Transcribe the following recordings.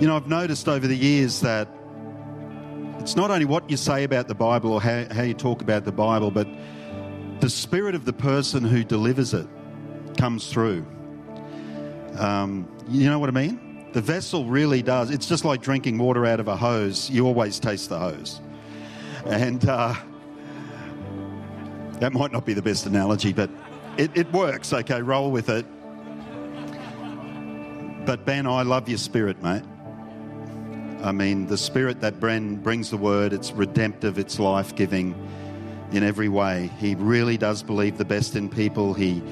You know, I've noticed over the years that it's not only what you say about the Bible or how, how you talk about the Bible, but the spirit of the person who delivers it comes through. Um, you know what I mean? The vessel really does. It's just like drinking water out of a hose. You always taste the hose. And uh, that might not be the best analogy, but it, it works. Okay, roll with it. But Ben, I love your spirit, mate. I mean, the spirit that Ben brings the word, it's redemptive, it's life giving in every way. He really does believe the best in people. He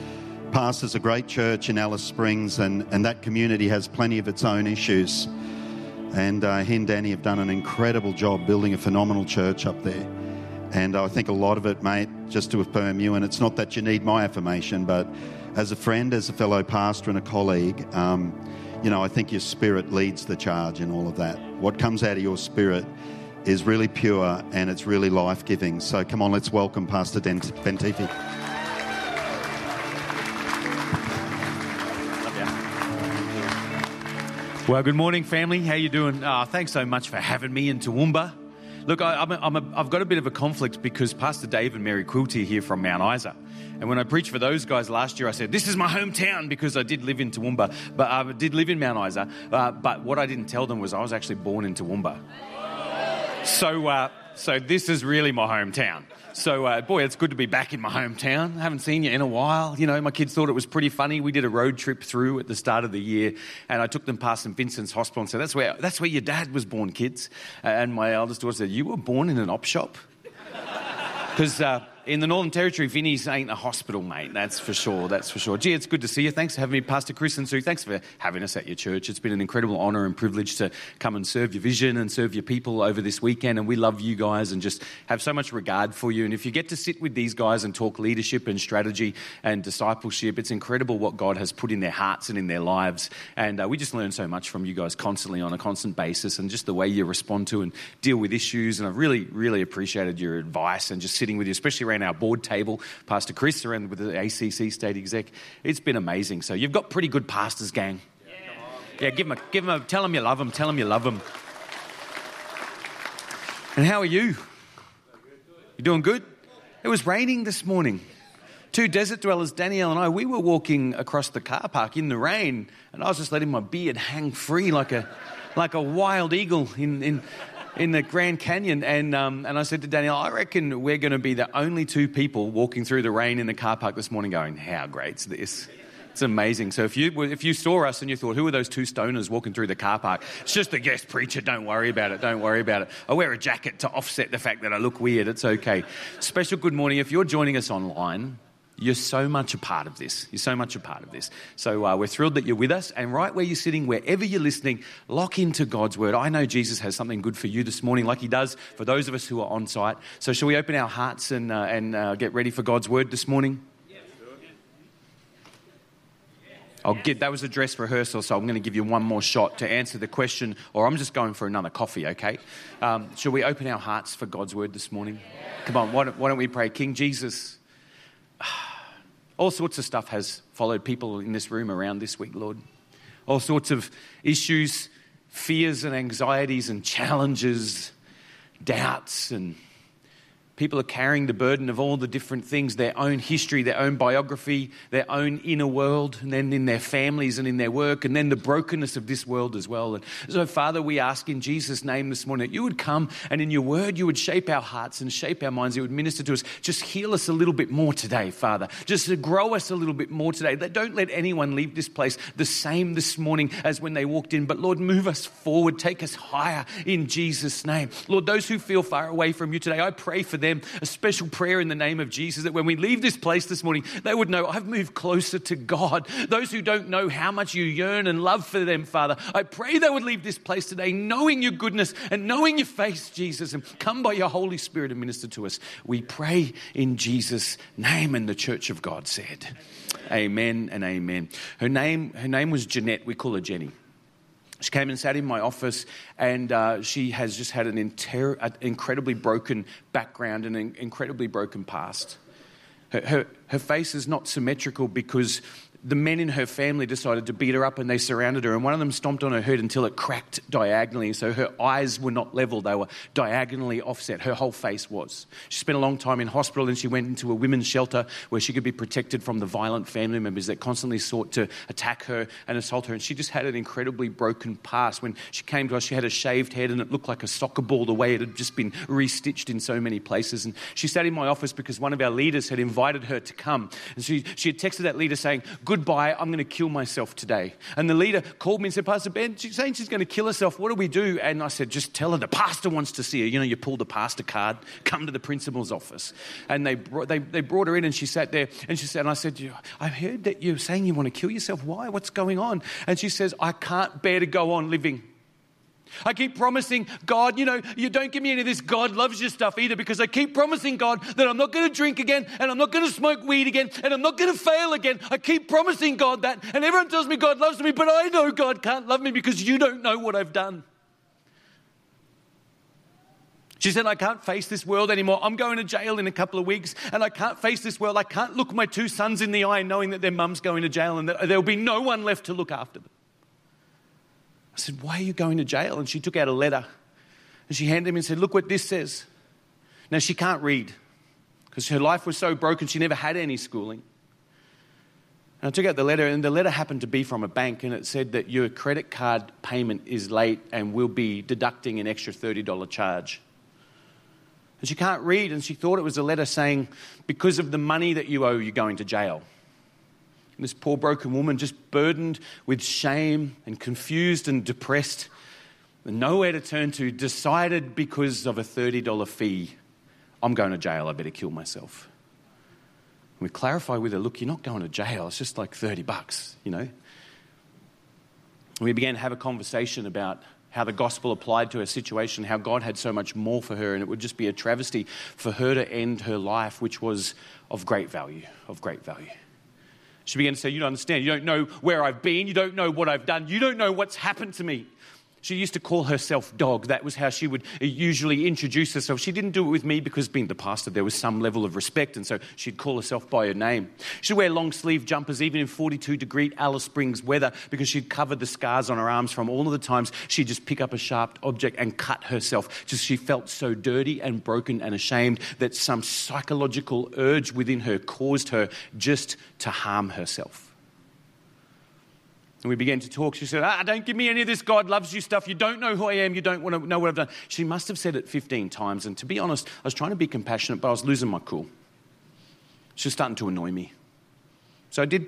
pastors a great church in Alice Springs, and, and that community has plenty of its own issues. And uh, he and Danny have done an incredible job building a phenomenal church up there. And I think a lot of it, mate, just to affirm you, and it's not that you need my affirmation, but as a friend, as a fellow pastor, and a colleague, um, you know, I think your spirit leads the charge in all of that. What comes out of your spirit is really pure and it's really life giving. So come on, let's welcome Pastor Ben Tiffy. Well, good morning, family. How you doing? Oh, thanks so much for having me in Toowoomba. Look, I, have got a bit of a conflict because Pastor Dave and Mary Quilty are here from Mount Isa. And when I preached for those guys last year, I said, This is my hometown because I did live in Toowoomba, but I uh, did live in Mount Isa. Uh, but what I didn't tell them was I was actually born in Toowoomba. So, uh, so this is really my hometown. So, uh, boy, it's good to be back in my hometown. I haven't seen you in a while. You know, my kids thought it was pretty funny. We did a road trip through at the start of the year, and I took them past St Vincent's Hospital and said, "That's where that's where your dad was born, kids." And my eldest daughter said, "You were born in an op shop." Because uh, in the Northern Territory, Vinnie's ain't a hospital, mate. That's for sure. That's for sure. Gee, it's good to see you. Thanks for having me, Pastor Chris and Sue. Thanks for having us at your church. It's been an incredible honour and privilege to come and serve your vision and serve your people over this weekend. And we love you guys and just have so much regard for you. And if you get to sit with these guys and talk leadership and strategy and discipleship, it's incredible what God has put in their hearts and in their lives. And uh, we just learn so much from you guys constantly on a constant basis and just the way you respond to and deal with issues. And I've really, really appreciated your advice and just sitting with you, especially around our board table, Pastor Chris, around with the ACC state exec. It's been amazing. So you've got pretty good pastors, gang. Yeah, give them, a, give them a, tell them you love them, tell them you love them. And how are you? You doing good? It was raining this morning. Two desert dwellers, Danielle and I, we were walking across the car park in the rain, and I was just letting my beard hang free like a, like a wild eagle in, in, in the Grand Canyon, and um, and I said to Danielle, I reckon we're going to be the only two people walking through the rain in the car park this morning, going, "How great's this?" It's amazing. So if you if you saw us and you thought, "Who are those two stoners walking through the car park?" It's just a guest preacher. Don't worry about it. Don't worry about it. I wear a jacket to offset the fact that I look weird. It's okay. Special good morning. If you're joining us online. You're so much a part of this. You're so much a part of this. So uh, we're thrilled that you're with us. And right where you're sitting, wherever you're listening, lock into God's word. I know Jesus has something good for you this morning, like he does for those of us who are on site. So shall we open our hearts and, uh, and uh, get ready for God's word this morning? I'll get that was a dress rehearsal, so I'm going to give you one more shot to answer the question, or I'm just going for another coffee, okay? Um, shall we open our hearts for God's word this morning? Come on, why don't, why don't we pray? King Jesus, all sorts of stuff has followed people in this room around this week, Lord. All sorts of issues, fears and anxieties and challenges, doubts and People are carrying the burden of all the different things their own history, their own biography, their own inner world, and then in their families and in their work, and then the brokenness of this world as well. And so, Father, we ask in Jesus' name this morning that you would come and in your word you would shape our hearts and shape our minds. You would minister to us. Just heal us a little bit more today, Father. Just grow us a little bit more today. Don't let anyone leave this place the same this morning as when they walked in. But Lord, move us forward. Take us higher in Jesus' name. Lord, those who feel far away from you today, I pray for them a special prayer in the name of Jesus that when we leave this place this morning, they would know I've moved closer to God. Those who don't know how much you yearn and love for them, Father, I pray they would leave this place today knowing your goodness and knowing your face, Jesus, and come by your Holy Spirit and minister to us. We pray in Jesus' name, and the church of God said, Amen and amen. Her name, her name was Jeanette. We call her Jenny. She came and sat in my office, and uh, she has just had an inter- incredibly broken background and an incredibly broken past. Her, her, her face is not symmetrical because the men in her family decided to beat her up and they surrounded her. And one of them stomped on her head until it cracked diagonally. So her eyes were not level, they were diagonally offset. Her whole face was. She spent a long time in hospital and she went into a women's shelter where she could be protected from the violent family members that constantly sought to attack her and assault her. And she just had an incredibly broken past. When she came to us, she had a shaved head and it looked like a soccer ball the way it had just been restitched in so many places. And she sat in my office because one of our leaders had invited her to come. And she, she had texted that leader saying, Goodbye, I'm going to kill myself today. And the leader called me and said, Pastor Ben, she's saying she's going to kill herself. What do we do? And I said, Just tell her the pastor wants to see her. You know, you pull the pastor card, come to the principal's office. And they brought, they, they brought her in and she sat there and she said, and I said, I heard that you're saying you want to kill yourself. Why? What's going on? And she says, I can't bear to go on living. I keep promising God, you know, you don't give me any of this God loves you stuff either because I keep promising God that I'm not going to drink again and I'm not going to smoke weed again and I'm not going to fail again. I keep promising God that and everyone tells me God loves me, but I know God can't love me because you don't know what I've done. She said, I can't face this world anymore. I'm going to jail in a couple of weeks, and I can't face this world. I can't look my two sons in the eye knowing that their mum's going to jail and that there'll be no one left to look after them. I said, Why are you going to jail? And she took out a letter and she handed him and said, Look what this says. Now, she can't read because her life was so broken, she never had any schooling. And I took out the letter, and the letter happened to be from a bank, and it said that your credit card payment is late and we'll be deducting an extra $30 charge. And she can't read, and she thought it was a letter saying, Because of the money that you owe, you're going to jail. This poor broken woman, just burdened with shame and confused and depressed, and nowhere to turn to, decided because of a $30 fee, I'm going to jail, I better kill myself. And we clarify with her, look, you're not going to jail, it's just like 30 bucks, you know. And we began to have a conversation about how the gospel applied to her situation, how God had so much more for her, and it would just be a travesty for her to end her life, which was of great value, of great value. She began to say, You don't understand. You don't know where I've been. You don't know what I've done. You don't know what's happened to me. She used to call herself Dog. That was how she would usually introduce herself. She didn't do it with me because, being the pastor, there was some level of respect, and so she'd call herself by her name. She'd wear long sleeve jumpers even in 42 degree Alice Springs weather because she'd covered the scars on her arms from all of the times she'd just pick up a sharp object and cut herself. Just she felt so dirty and broken and ashamed that some psychological urge within her caused her just to harm herself. And we began to talk. She said, Ah, don't give me any of this God loves you stuff. You don't know who I am. You don't want to know what I've done. She must have said it 15 times. And to be honest, I was trying to be compassionate, but I was losing my cool. She was starting to annoy me. So I did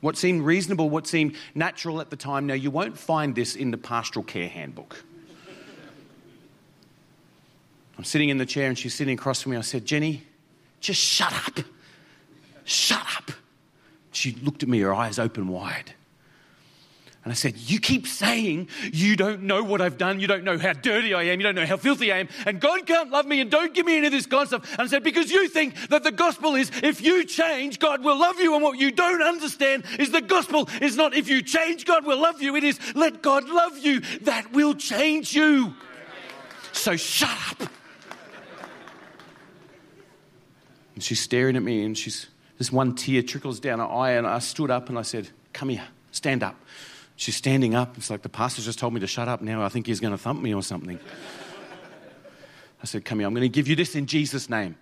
what seemed reasonable, what seemed natural at the time. Now, you won't find this in the pastoral care handbook. I'm sitting in the chair and she's sitting across from me. I said, Jenny, just shut up. Shut up. She looked at me, her eyes open wide. And I said, You keep saying you don't know what I've done. You don't know how dirty I am. You don't know how filthy I am. And God can't love me and don't give me any of this God stuff. And I said, Because you think that the gospel is if you change, God will love you. And what you don't understand is the gospel is not if you change, God will love you. It is let God love you. That will change you. So shut up. And she's staring at me and she's, this one tear trickles down her eye. And I stood up and I said, Come here, stand up. She's standing up. It's like the pastor just told me to shut up now. I think he's going to thump me or something. I said, Come here, I'm going to give you this in Jesus' name.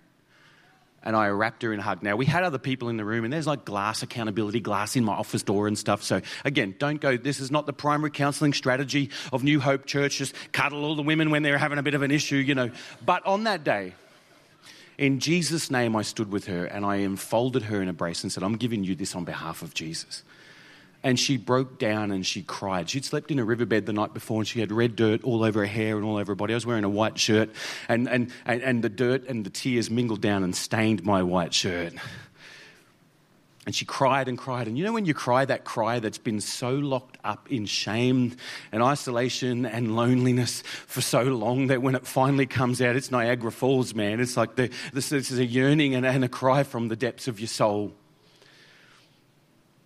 And I wrapped her in a hug. Now, we had other people in the room, and there's like glass accountability glass in my office door and stuff. So, again, don't go, this is not the primary counseling strategy of New Hope Church. Just cuddle all the women when they're having a bit of an issue, you know. But on that day, in Jesus' name, I stood with her and I enfolded her in a brace and said, I'm giving you this on behalf of Jesus and she broke down and she cried. She'd slept in a riverbed the night before and she had red dirt all over her hair and all over her body. I was wearing a white shirt and, and, and, and the dirt and the tears mingled down and stained my white shirt. And she cried and cried. And you know, when you cry that cry that's been so locked up in shame and isolation and loneliness for so long that when it finally comes out, it's Niagara Falls, man. It's like the, this, this is a yearning and, and a cry from the depths of your soul.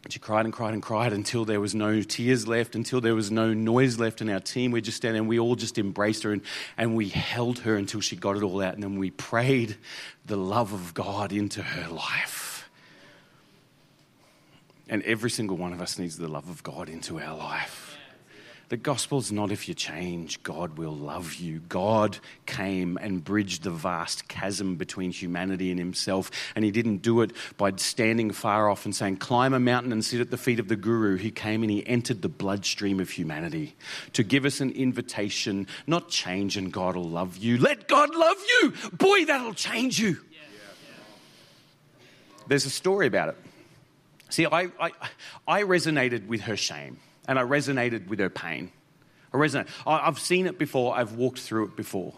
She cried and cried and cried until there was no tears left, until there was no noise left in our team. We just standing and we all just embraced her and, and we held her until she got it all out. And then we prayed the love of God into her life. And every single one of us needs the love of God into our life. The gospel's not if you change, God will love you. God came and bridged the vast chasm between humanity and himself. And he didn't do it by standing far off and saying, climb a mountain and sit at the feet of the guru. He came and he entered the bloodstream of humanity to give us an invitation, not change and God will love you. Let God love you. Boy, that'll change you. There's a story about it. See, I, I, I resonated with her shame and I resonated with her pain. I resonate. I've seen it before, I've walked through it before.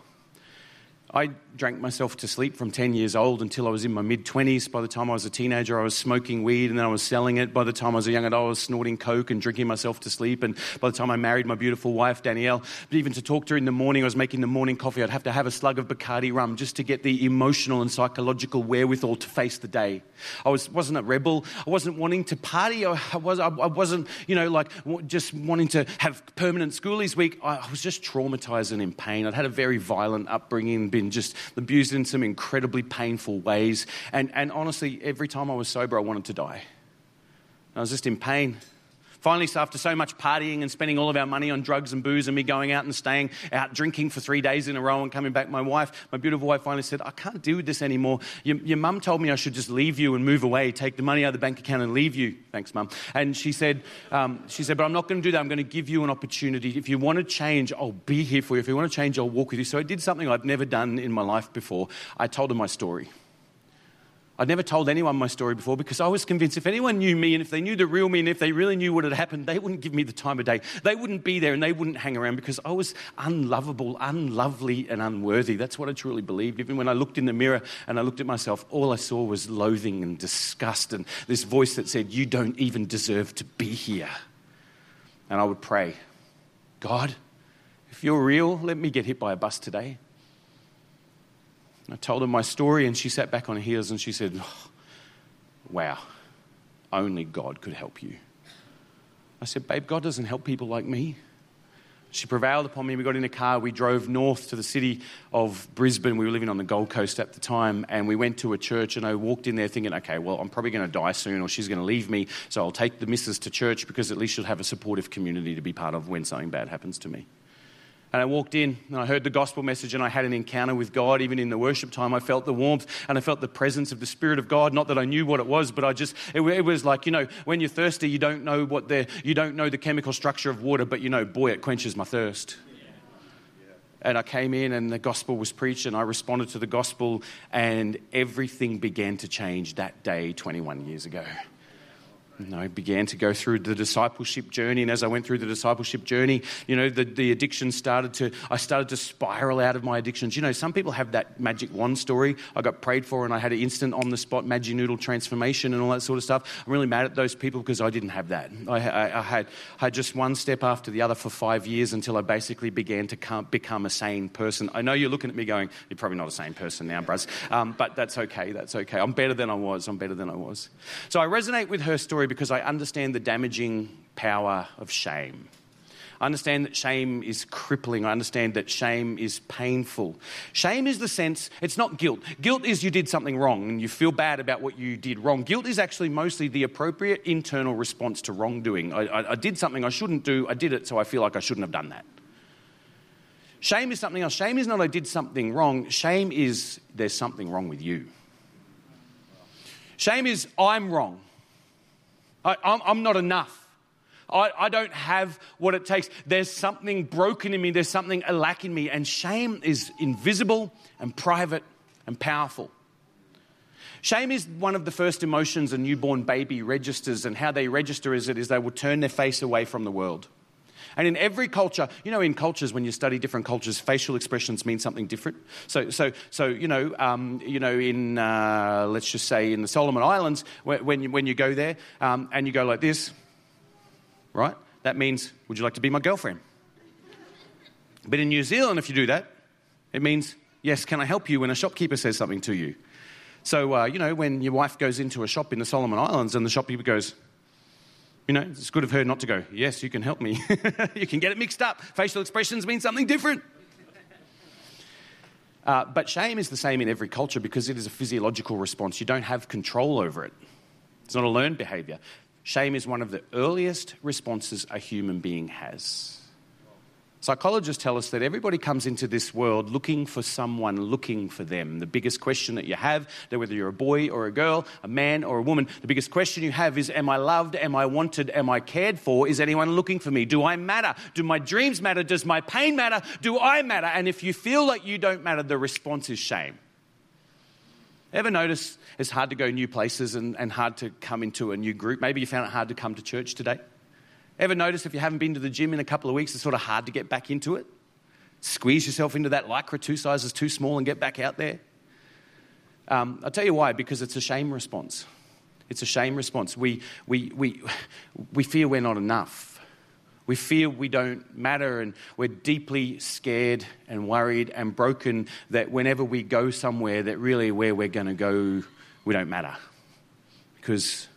I drank myself to sleep from 10 years old until I was in my mid 20s. By the time I was a teenager, I was smoking weed and then I was selling it. By the time I was a young adult, I was snorting coke and drinking myself to sleep. And by the time I married my beautiful wife, Danielle, but even to talk to her in the morning, I was making the morning coffee. I'd have to have a slug of Bacardi rum just to get the emotional and psychological wherewithal to face the day. I was, wasn't a rebel. I wasn't wanting to party. I, was, I, wasn't, you know, like just wanting to have permanent schoolies week. I, I was just traumatized and in pain. I'd had a very violent upbringing, been just abused in some incredibly painful ways. And, and honestly, every time I was sober, I wanted to die. I was just in pain. Finally, after so much partying and spending all of our money on drugs and booze and me going out and staying out drinking for three days in a row and coming back, my wife, my beautiful wife, finally said, I can't deal with this anymore. Your, your mum told me I should just leave you and move away, take the money out of the bank account and leave you. Thanks, mum. And she said, um, she said, but I'm not going to do that. I'm going to give you an opportunity. If you want to change, I'll be here for you. If you want to change, I'll walk with you. So I did something I've never done in my life before. I told her my story. I'd never told anyone my story before because I was convinced if anyone knew me and if they knew the real me and if they really knew what had happened, they wouldn't give me the time of day. They wouldn't be there and they wouldn't hang around because I was unlovable, unlovely, and unworthy. That's what I truly believed. Even when I looked in the mirror and I looked at myself, all I saw was loathing and disgust and this voice that said, You don't even deserve to be here. And I would pray, God, if you're real, let me get hit by a bus today. I told her my story, and she sat back on her heels and she said, oh, Wow, only God could help you. I said, Babe, God doesn't help people like me. She prevailed upon me. We got in a car. We drove north to the city of Brisbane. We were living on the Gold Coast at the time. And we went to a church. And I walked in there thinking, okay, well, I'm probably going to die soon or she's going to leave me. So I'll take the missus to church because at least she'll have a supportive community to be part of when something bad happens to me. And I walked in and I heard the gospel message and I had an encounter with God. Even in the worship time, I felt the warmth and I felt the presence of the Spirit of God. Not that I knew what it was, but I just, it, it was like, you know, when you're thirsty, you don't know what the, you don't know the chemical structure of water, but you know, boy, it quenches my thirst. And I came in and the gospel was preached and I responded to the gospel and everything began to change that day 21 years ago. I began to go through the discipleship journey. And as I went through the discipleship journey, you know, the, the addiction started to, I started to spiral out of my addictions. You know, some people have that magic wand story. I got prayed for and I had an instant on the spot magic noodle transformation and all that sort of stuff. I'm really mad at those people because I didn't have that. I, I, I had, had just one step after the other for five years until I basically began to come, become a sane person. I know you're looking at me going, you're probably not a sane person now, Bruz. Um, but that's okay. That's okay. I'm better than I was. I'm better than I was. So I resonate with her story because I understand the damaging power of shame. I understand that shame is crippling. I understand that shame is painful. Shame is the sense, it's not guilt. Guilt is you did something wrong and you feel bad about what you did wrong. Guilt is actually mostly the appropriate internal response to wrongdoing. I, I, I did something I shouldn't do, I did it, so I feel like I shouldn't have done that. Shame is something else. Shame is not I did something wrong. Shame is there's something wrong with you. Shame is I'm wrong. I, am not enough. I, I, don't have what it takes. There's something broken in me, there's something lacking in me. And shame is invisible and private and powerful. Shame is one of the first emotions a newborn baby registers, and how they register is it is they will turn their face away from the world. And in every culture, you know, in cultures, when you study different cultures, facial expressions mean something different. So, so, so you know, um, you know, in uh, let's just say in the Solomon Islands, when you, when you go there um, and you go like this, right? That means, would you like to be my girlfriend? But in New Zealand, if you do that, it means, yes, can I help you when a shopkeeper says something to you? So, uh, you know, when your wife goes into a shop in the Solomon Islands and the shopkeeper goes, you know, it's good of her not to go, Yes, you can help me. you can get it mixed up. Facial expressions mean something different. Uh, but shame is the same in every culture because it is a physiological response. You don't have control over it, it's not a learned behavior. Shame is one of the earliest responses a human being has. Psychologists tell us that everybody comes into this world looking for someone looking for them. The biggest question that you have, whether you're a boy or a girl, a man or a woman, the biggest question you have is Am I loved? Am I wanted? Am I cared for? Is anyone looking for me? Do I matter? Do my dreams matter? Does my pain matter? Do I matter? And if you feel like you don't matter, the response is shame. Ever notice it's hard to go new places and, and hard to come into a new group? Maybe you found it hard to come to church today. Ever notice if you haven't been to the gym in a couple of weeks, it's sort of hard to get back into it? Squeeze yourself into that lycra two sizes too small and get back out there? Um, I'll tell you why, because it's a shame response. It's a shame response. We, we, we, we fear we're not enough. We fear we don't matter, and we're deeply scared and worried and broken that whenever we go somewhere, that really where we're going to go, we don't matter. Because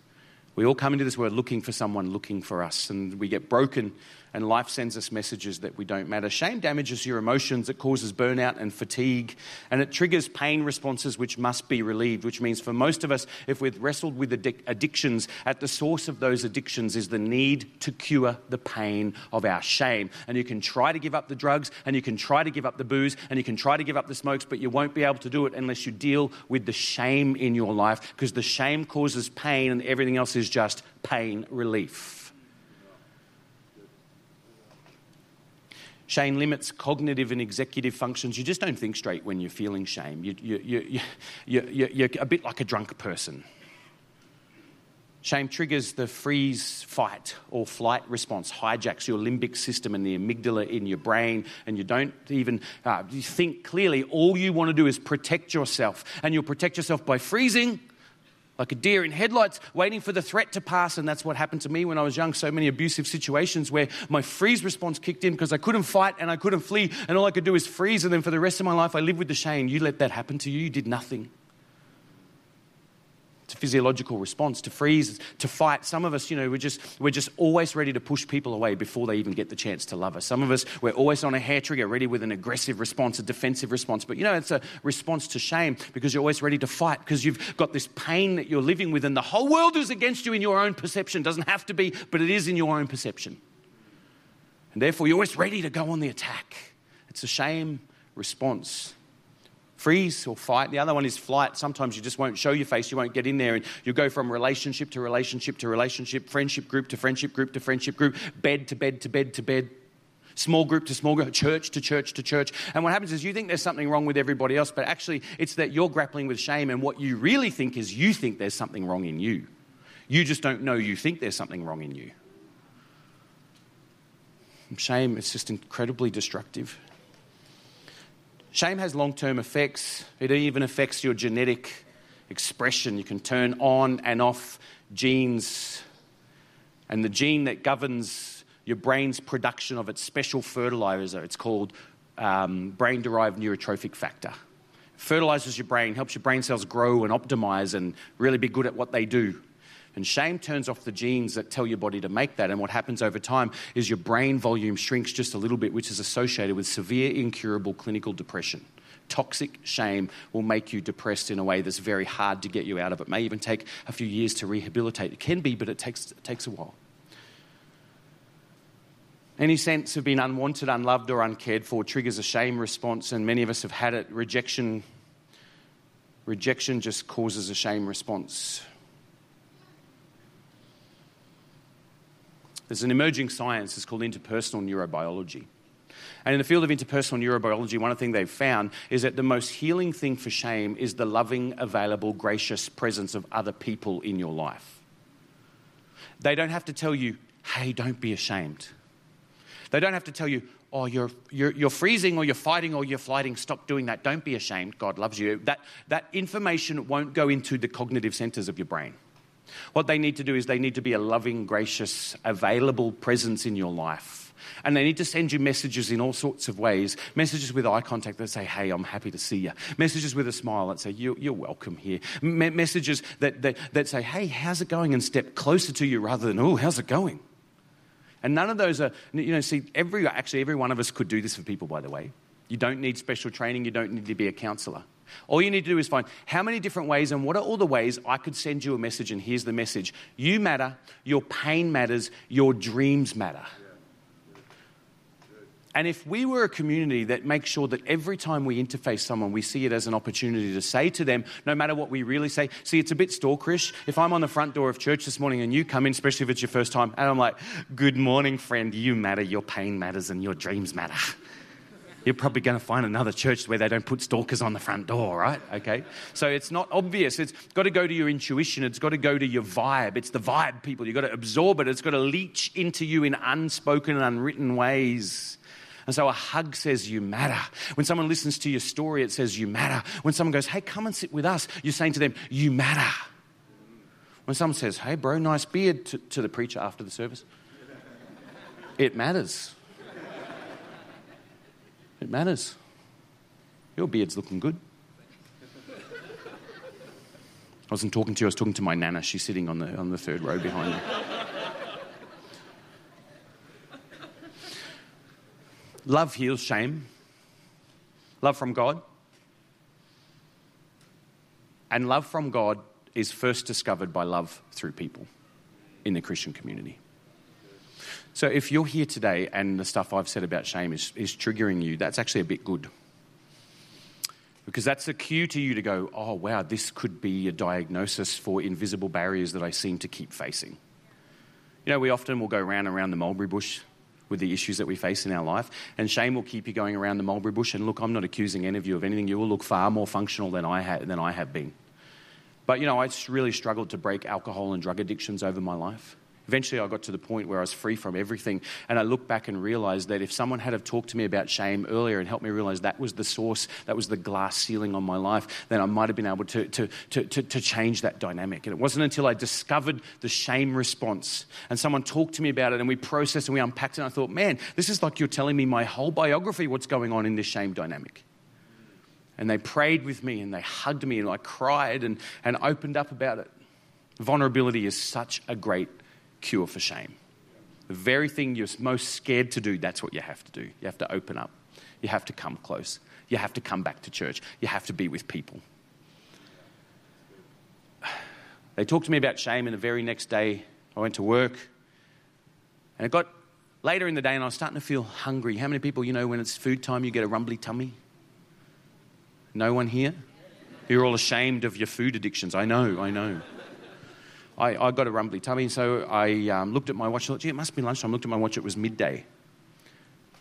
we all come into this world looking for someone looking for us, and we get broken and life sends us messages that we don't matter. Shame damages your emotions, it causes burnout and fatigue, and it triggers pain responses which must be relieved, which means for most of us, if we've wrestled with addictions, at the source of those addictions is the need to cure the pain of our shame. And you can try to give up the drugs, and you can try to give up the booze, and you can try to give up the smokes, but you won't be able to do it unless you deal with the shame in your life, because the shame causes pain, and everything else is just pain relief. Shame limits cognitive and executive functions. You just don't think straight when you're feeling shame. You, you, you, you, you're a bit like a drunk person. Shame triggers the freeze, fight, or flight response, hijacks your limbic system and the amygdala in your brain, and you don't even uh, you think clearly. All you want to do is protect yourself, and you'll protect yourself by freezing like a deer in headlights, waiting for the threat to pass. And that's what happened to me when I was young. So many abusive situations where my freeze response kicked in because I couldn't fight and I couldn't flee. And all I could do is freeze. And then for the rest of my life, I lived with the shame. You let that happen to you, you did nothing. Physiological response to freeze, to fight. Some of us, you know, we're just, we're just always ready to push people away before they even get the chance to love us. Some of us, we're always on a hair trigger, ready with an aggressive response, a defensive response. But you know, it's a response to shame because you're always ready to fight because you've got this pain that you're living with, and the whole world is against you in your own perception. Doesn't have to be, but it is in your own perception. And therefore, you're always ready to go on the attack. It's a shame response freeze or fight. The other one is flight. Sometimes you just won't show your face, you won't get in there, and you go from relationship to relationship to relationship, friendship group to friendship group to friendship group, bed to bed to bed to bed. Small group to small group, church to church to church. And what happens is you think there's something wrong with everybody else, but actually it's that you're grappling with shame, and what you really think is you think there's something wrong in you. You just don't know you think there's something wrong in you. Shame, is just incredibly destructive. Shame has long term effects, it even affects your genetic expression. You can turn on and off genes, and the gene that governs your brain's production of its special fertilizer, it's called um, brain derived neurotrophic factor. It fertilizes your brain, helps your brain cells grow and optimize and really be good at what they do. And shame turns off the genes that tell your body to make that. And what happens over time is your brain volume shrinks just a little bit, which is associated with severe, incurable clinical depression. Toxic shame will make you depressed in a way that's very hard to get you out of. It may even take a few years to rehabilitate. It can be, but it takes, it takes a while. Any sense of being unwanted, unloved, or uncared for triggers a shame response, and many of us have had it. Rejection, rejection just causes a shame response. There's an emerging science, it's called interpersonal neurobiology. And in the field of interpersonal neurobiology, one of the things they've found is that the most healing thing for shame is the loving, available, gracious presence of other people in your life. They don't have to tell you, hey, don't be ashamed. They don't have to tell you, oh, you're, you're, you're freezing or you're fighting or you're flighting, stop doing that. Don't be ashamed. God loves you. That, that information won't go into the cognitive centers of your brain. What they need to do is they need to be a loving, gracious, available presence in your life. And they need to send you messages in all sorts of ways. Messages with eye contact that say, hey, I'm happy to see you. Messages with a smile that say, you, are welcome here. messages that, that, that say, hey, how's it going? And step closer to you rather than, oh, how's it going? And none of those are, you know, see, every, actually, every one of us could do this for people, by the way. You don't need special training, you don't need to be a counselor. All you need to do is find how many different ways and what are all the ways I could send you a message, and here's the message You matter, your pain matters, your dreams matter. And if we were a community that makes sure that every time we interface someone, we see it as an opportunity to say to them, no matter what we really say, see, it's a bit stalkerish. If I'm on the front door of church this morning and you come in, especially if it's your first time, and I'm like, good morning, friend, you matter, your pain matters, and your dreams matter. You're probably going to find another church where they don't put stalkers on the front door, right? Okay. So it's not obvious. It's got to go to your intuition. It's got to go to your vibe. It's the vibe, people. You've got to absorb it. It's got to leach into you in unspoken and unwritten ways. And so a hug says you matter. When someone listens to your story, it says you matter. When someone goes, hey, come and sit with us, you're saying to them, you matter. When someone says, hey, bro, nice beard to, to the preacher after the service, it matters. It matters. Your beard's looking good. I wasn't talking to you, I was talking to my nana. She's sitting on the, on the third row behind me. Love heals shame. Love from God. And love from God is first discovered by love through people in the Christian community. So if you're here today and the stuff I've said about shame is, is triggering you, that's actually a bit good. Because that's a cue to you to go, oh, wow, this could be a diagnosis for invisible barriers that I seem to keep facing. You know, we often will go round and around the mulberry bush with the issues that we face in our life. And shame will keep you going around the mulberry bush. And look, I'm not accusing any of you of anything. You will look far more functional than I, ha- than I have been. But, you know, I really struggled to break alcohol and drug addictions over my life. Eventually, I got to the point where I was free from everything. And I look back and realized that if someone had have talked to me about shame earlier and helped me realize that was the source, that was the glass ceiling on my life, then I might have been able to, to, to, to, to change that dynamic. And it wasn't until I discovered the shame response and someone talked to me about it and we processed and we unpacked it. And I thought, man, this is like you're telling me my whole biography, what's going on in this shame dynamic. And they prayed with me and they hugged me and I cried and, and opened up about it. Vulnerability is such a great cure for shame. The very thing you're most scared to do, that's what you have to do. You have to open up. You have to come close. You have to come back to church. You have to be with people. They talked to me about shame, and the very next day I went to work. And it got later in the day, and I was starting to feel hungry. How many people, you know, when it's food time, you get a rumbly tummy? No one here? You're all ashamed of your food addictions. I know, I know. I, I got a rumbly tummy, so I um, looked at my watch. Thought, gee, it must be lunchtime. I looked at my watch. It was midday.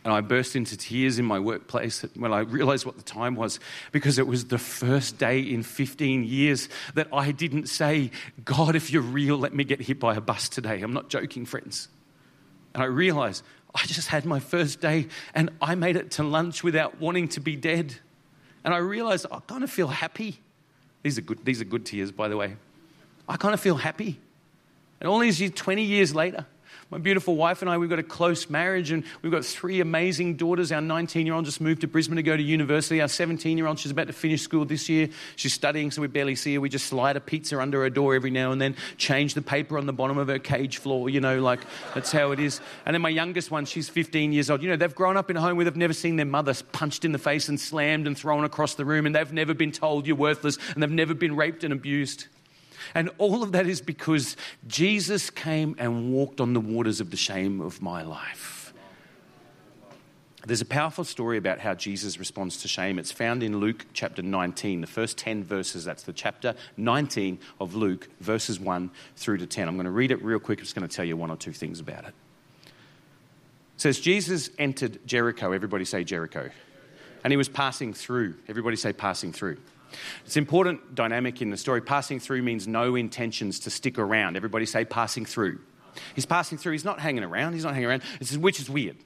And I burst into tears in my workplace when I realized what the time was because it was the first day in 15 years that I didn't say, God, if you're real, let me get hit by a bus today. I'm not joking, friends. And I realized I just had my first day and I made it to lunch without wanting to be dead. And I realized I kind of feel happy. These are good, these are good tears, by the way. I kind of feel happy. And all these years, 20 years later, my beautiful wife and I, we've got a close marriage and we've got three amazing daughters. Our 19 year old just moved to Brisbane to go to university. Our 17 year old, she's about to finish school this year. She's studying, so we barely see her. We just slide a pizza under her door every now and then, change the paper on the bottom of her cage floor, you know, like that's how it is. And then my youngest one, she's 15 years old. You know, they've grown up in a home where they've never seen their mother punched in the face and slammed and thrown across the room, and they've never been told you're worthless, and they've never been raped and abused. And all of that is because Jesus came and walked on the waters of the shame of my life. There's a powerful story about how Jesus responds to shame. It's found in Luke chapter 19, the first 10 verses. That's the chapter 19 of Luke, verses 1 through to 10. I'm going to read it real quick. I'm just going to tell you one or two things about it. It says, Jesus entered Jericho. Everybody say Jericho. And he was passing through. Everybody say passing through. It's important dynamic in the story. Passing through means no intentions to stick around. Everybody say passing through. He's passing through. He's not hanging around. He's not hanging around, which is weird.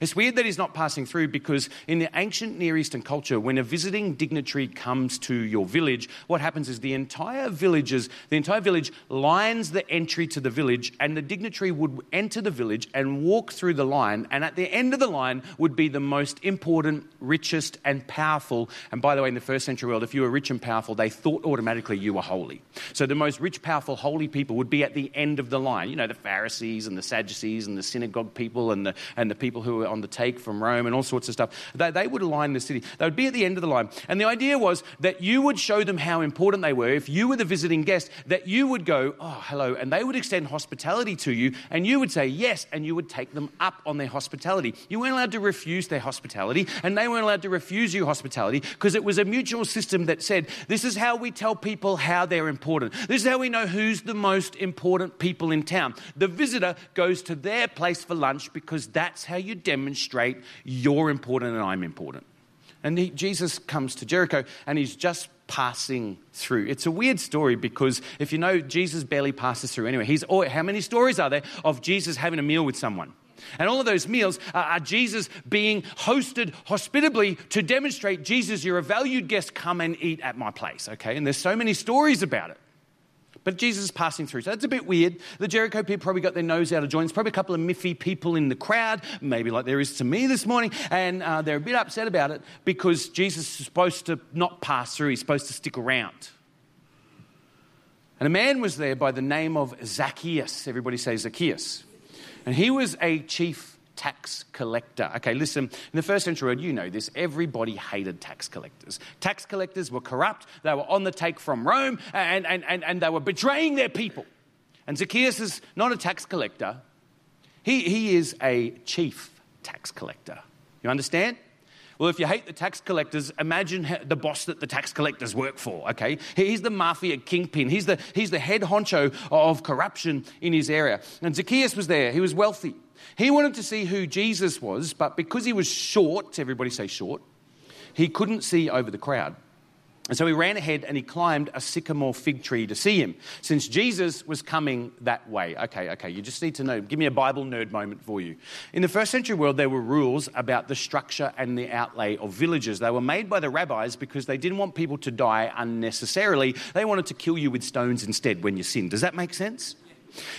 It's weird that he's not passing through because in the ancient Near Eastern culture, when a visiting dignitary comes to your village, what happens is the entire villages, the entire village lines the entry to the village, and the dignitary would enter the village and walk through the line, and at the end of the line would be the most important, richest, and powerful. And by the way, in the first century world, if you were rich and powerful, they thought automatically you were holy. So the most rich, powerful, holy people would be at the end of the line. You know, the Pharisees and the Sadducees and the synagogue people and the and the people who were on the take from Rome and all sorts of stuff. They, they would line the city. They would be at the end of the line. And the idea was that you would show them how important they were. If you were the visiting guest, that you would go, oh, hello, and they would extend hospitality to you, and you would say yes, and you would take them up on their hospitality. You weren't allowed to refuse their hospitality, and they weren't allowed to refuse you hospitality because it was a mutual system that said, this is how we tell people how they're important. This is how we know who's the most important people in town. The visitor goes to their place for lunch because that's how you demonstrate you're important and I'm important. And he, Jesus comes to Jericho and he's just passing through. It's a weird story because if you know, Jesus barely passes through anyway. He's, oh, how many stories are there of Jesus having a meal with someone? And all of those meals are, Jesus being hosted hospitably to demonstrate, Jesus, you're a valued guest, come and eat at my place, okay? And there's so many stories about it. But Jesus is passing through. So that's a bit weird. The Jericho people probably got their nose out of joint. There's probably a couple of miffy people in the crowd, maybe like there is to me this morning, and uh, they're a bit upset about it because Jesus is supposed to not pass through, he's supposed to stick around. And a man was there by the name of Zacchaeus. Everybody say Zacchaeus. And he was a chief tax collector. Okay, listen, in the first century world, you know this, everybody hated tax collectors. Tax collectors were corrupt, they were on the take from Rome, and, and, and, and they were betraying their people. And Zacchaeus is not a tax collector, he, he is a chief tax collector. You understand? Well, if you hate the tax collectors, imagine the boss that the tax collectors work for, okay? He's the mafia kingpin. He's the, he's the head honcho of corruption in his area. And Zacchaeus was there. He was wealthy. He wanted to see who Jesus was, but because he was short, everybody say short, he couldn't see over the crowd. And so he ran ahead and he climbed a sycamore fig tree to see him, since Jesus was coming that way. Okay, okay, you just need to know. Give me a Bible nerd moment for you. In the first century world, there were rules about the structure and the outlay of villages. They were made by the rabbis because they didn't want people to die unnecessarily. They wanted to kill you with stones instead when you sinned. Does that make sense?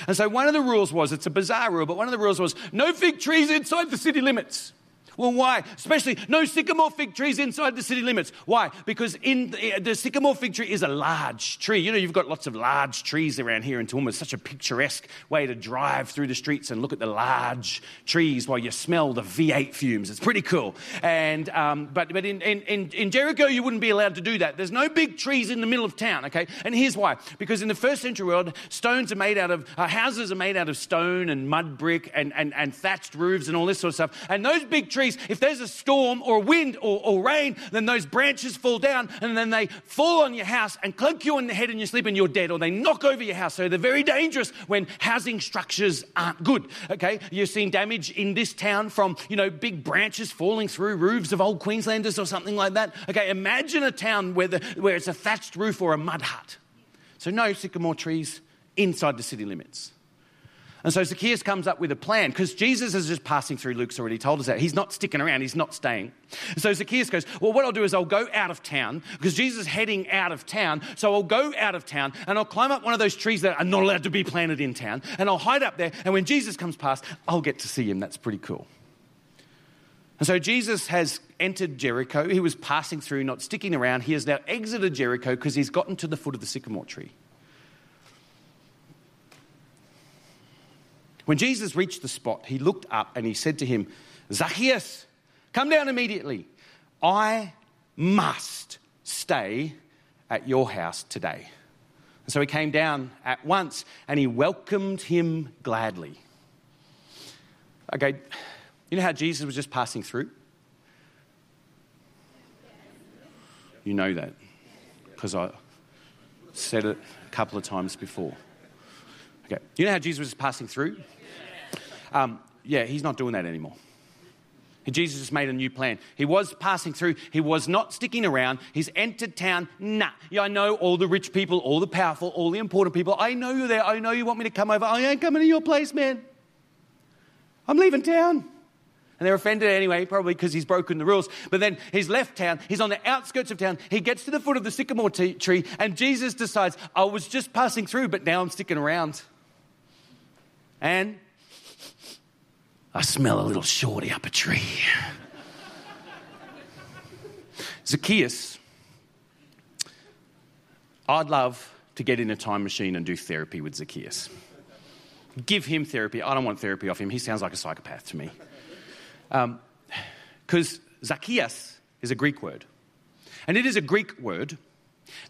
And so one of the rules was it's a bizarre rule, but one of the rules was no fig trees inside the city limits. Well, why? Especially no sycamore fig trees inside the city limits. Why? Because in the, the, sycamore fig tree is a large tree. You know, you've got lots of large trees around here in Toowoomba. It's such a picturesque way to drive through the streets and look at the large trees while you smell the V8 fumes. It's pretty cool. And um, but but in, in, in Jericho, you wouldn't be allowed to do that. There's no big trees in the middle of town. Okay, and here's why: because in the first century world, stones are made out of uh, houses are made out of stone and mud brick and, and and thatched roofs and all this sort of stuff. And those big trees trees, if there's a storm or wind or, or, rain, then those branches fall down and then they fall on your house and clunk you on the head and you sleep and you're dead, or they knock over your house. So they're very dangerous when housing structures aren't good. Okay, you've seen damage in this town from you know big branches falling through roofs of old Queenslanders or something like that. Okay, imagine a town where the, where it's a thatched roof or a mud hut. So no sycamore trees inside the city limits. And so Zacchaeus comes up with a plan because Jesus is just passing through. Luke's already told us that. He's not sticking around, he's not staying. So Zacchaeus goes, Well, what I'll do is I'll go out of town because Jesus is heading out of town. So I'll go out of town and I'll climb up one of those trees that are not allowed to be planted in town and I'll hide up there. And when Jesus comes past, I'll get to see him. That's pretty cool. And so Jesus has entered Jericho. He was passing through, not sticking around. He has now exited Jericho because he's gotten to the foot of the sycamore tree. When Jesus reached the spot, he looked up and he said to him, Zacchaeus, come down immediately. I must stay at your house today. And so he came down at once and he welcomed him gladly. Okay, you know how Jesus was just passing through? You know that because I said it a couple of times before. Okay, you know how Jesus was passing through? Um, yeah, he's not doing that anymore. Jesus just made a new plan. He was passing through. He was not sticking around. He's entered town. Nah. Yeah, I know all the rich people, all the powerful, all the important people. I know you're there. I know you want me to come over. I ain't coming to your place, man. I'm leaving town. And they're offended anyway, probably because he's broken the rules. But then he's left town. He's on the outskirts of town. He gets to the foot of the sycamore t- tree, and Jesus decides, I was just passing through, but now I'm sticking around. And I smell a little shorty up a tree. Zacchaeus, I'd love to get in a time machine and do therapy with Zacchaeus. Give him therapy. I don't want therapy off him. He sounds like a psychopath to me. Um, because Zacchaeus is a Greek word. And it is a Greek word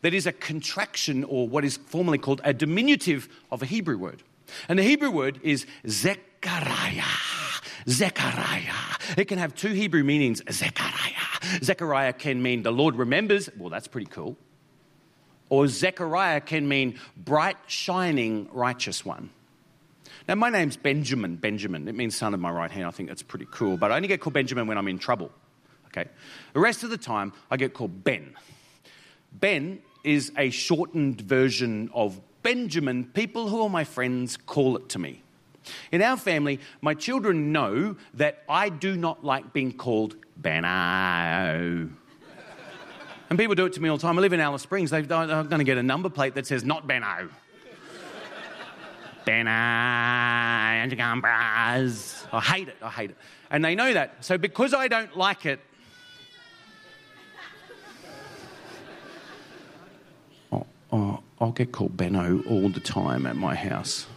that is a contraction or what is formally called a diminutive of a Hebrew word. And the Hebrew word is Zechariah. Zechariah. It can have two Hebrew meanings, Zechariah. Zechariah can mean the Lord remembers. Well, that's pretty cool. Or Zechariah can mean bright, shining, righteous one. Now, my name's Benjamin. Benjamin. It means son of my right hand. I think that's pretty cool. But I only get called Benjamin when I'm in trouble. Okay. The rest of the time, I get called Ben. Ben is a shortened version of Benjamin. People who are my friends call it to me. In our family, my children know that I do not like being called Benno. And people do it to me all the time. I live in Alice Springs. They're going to get a number plate that says not Benno. Benno, Braz. I hate it. I hate it. And they know that. So because I don't like it, I'll get called Benno all the time at my house.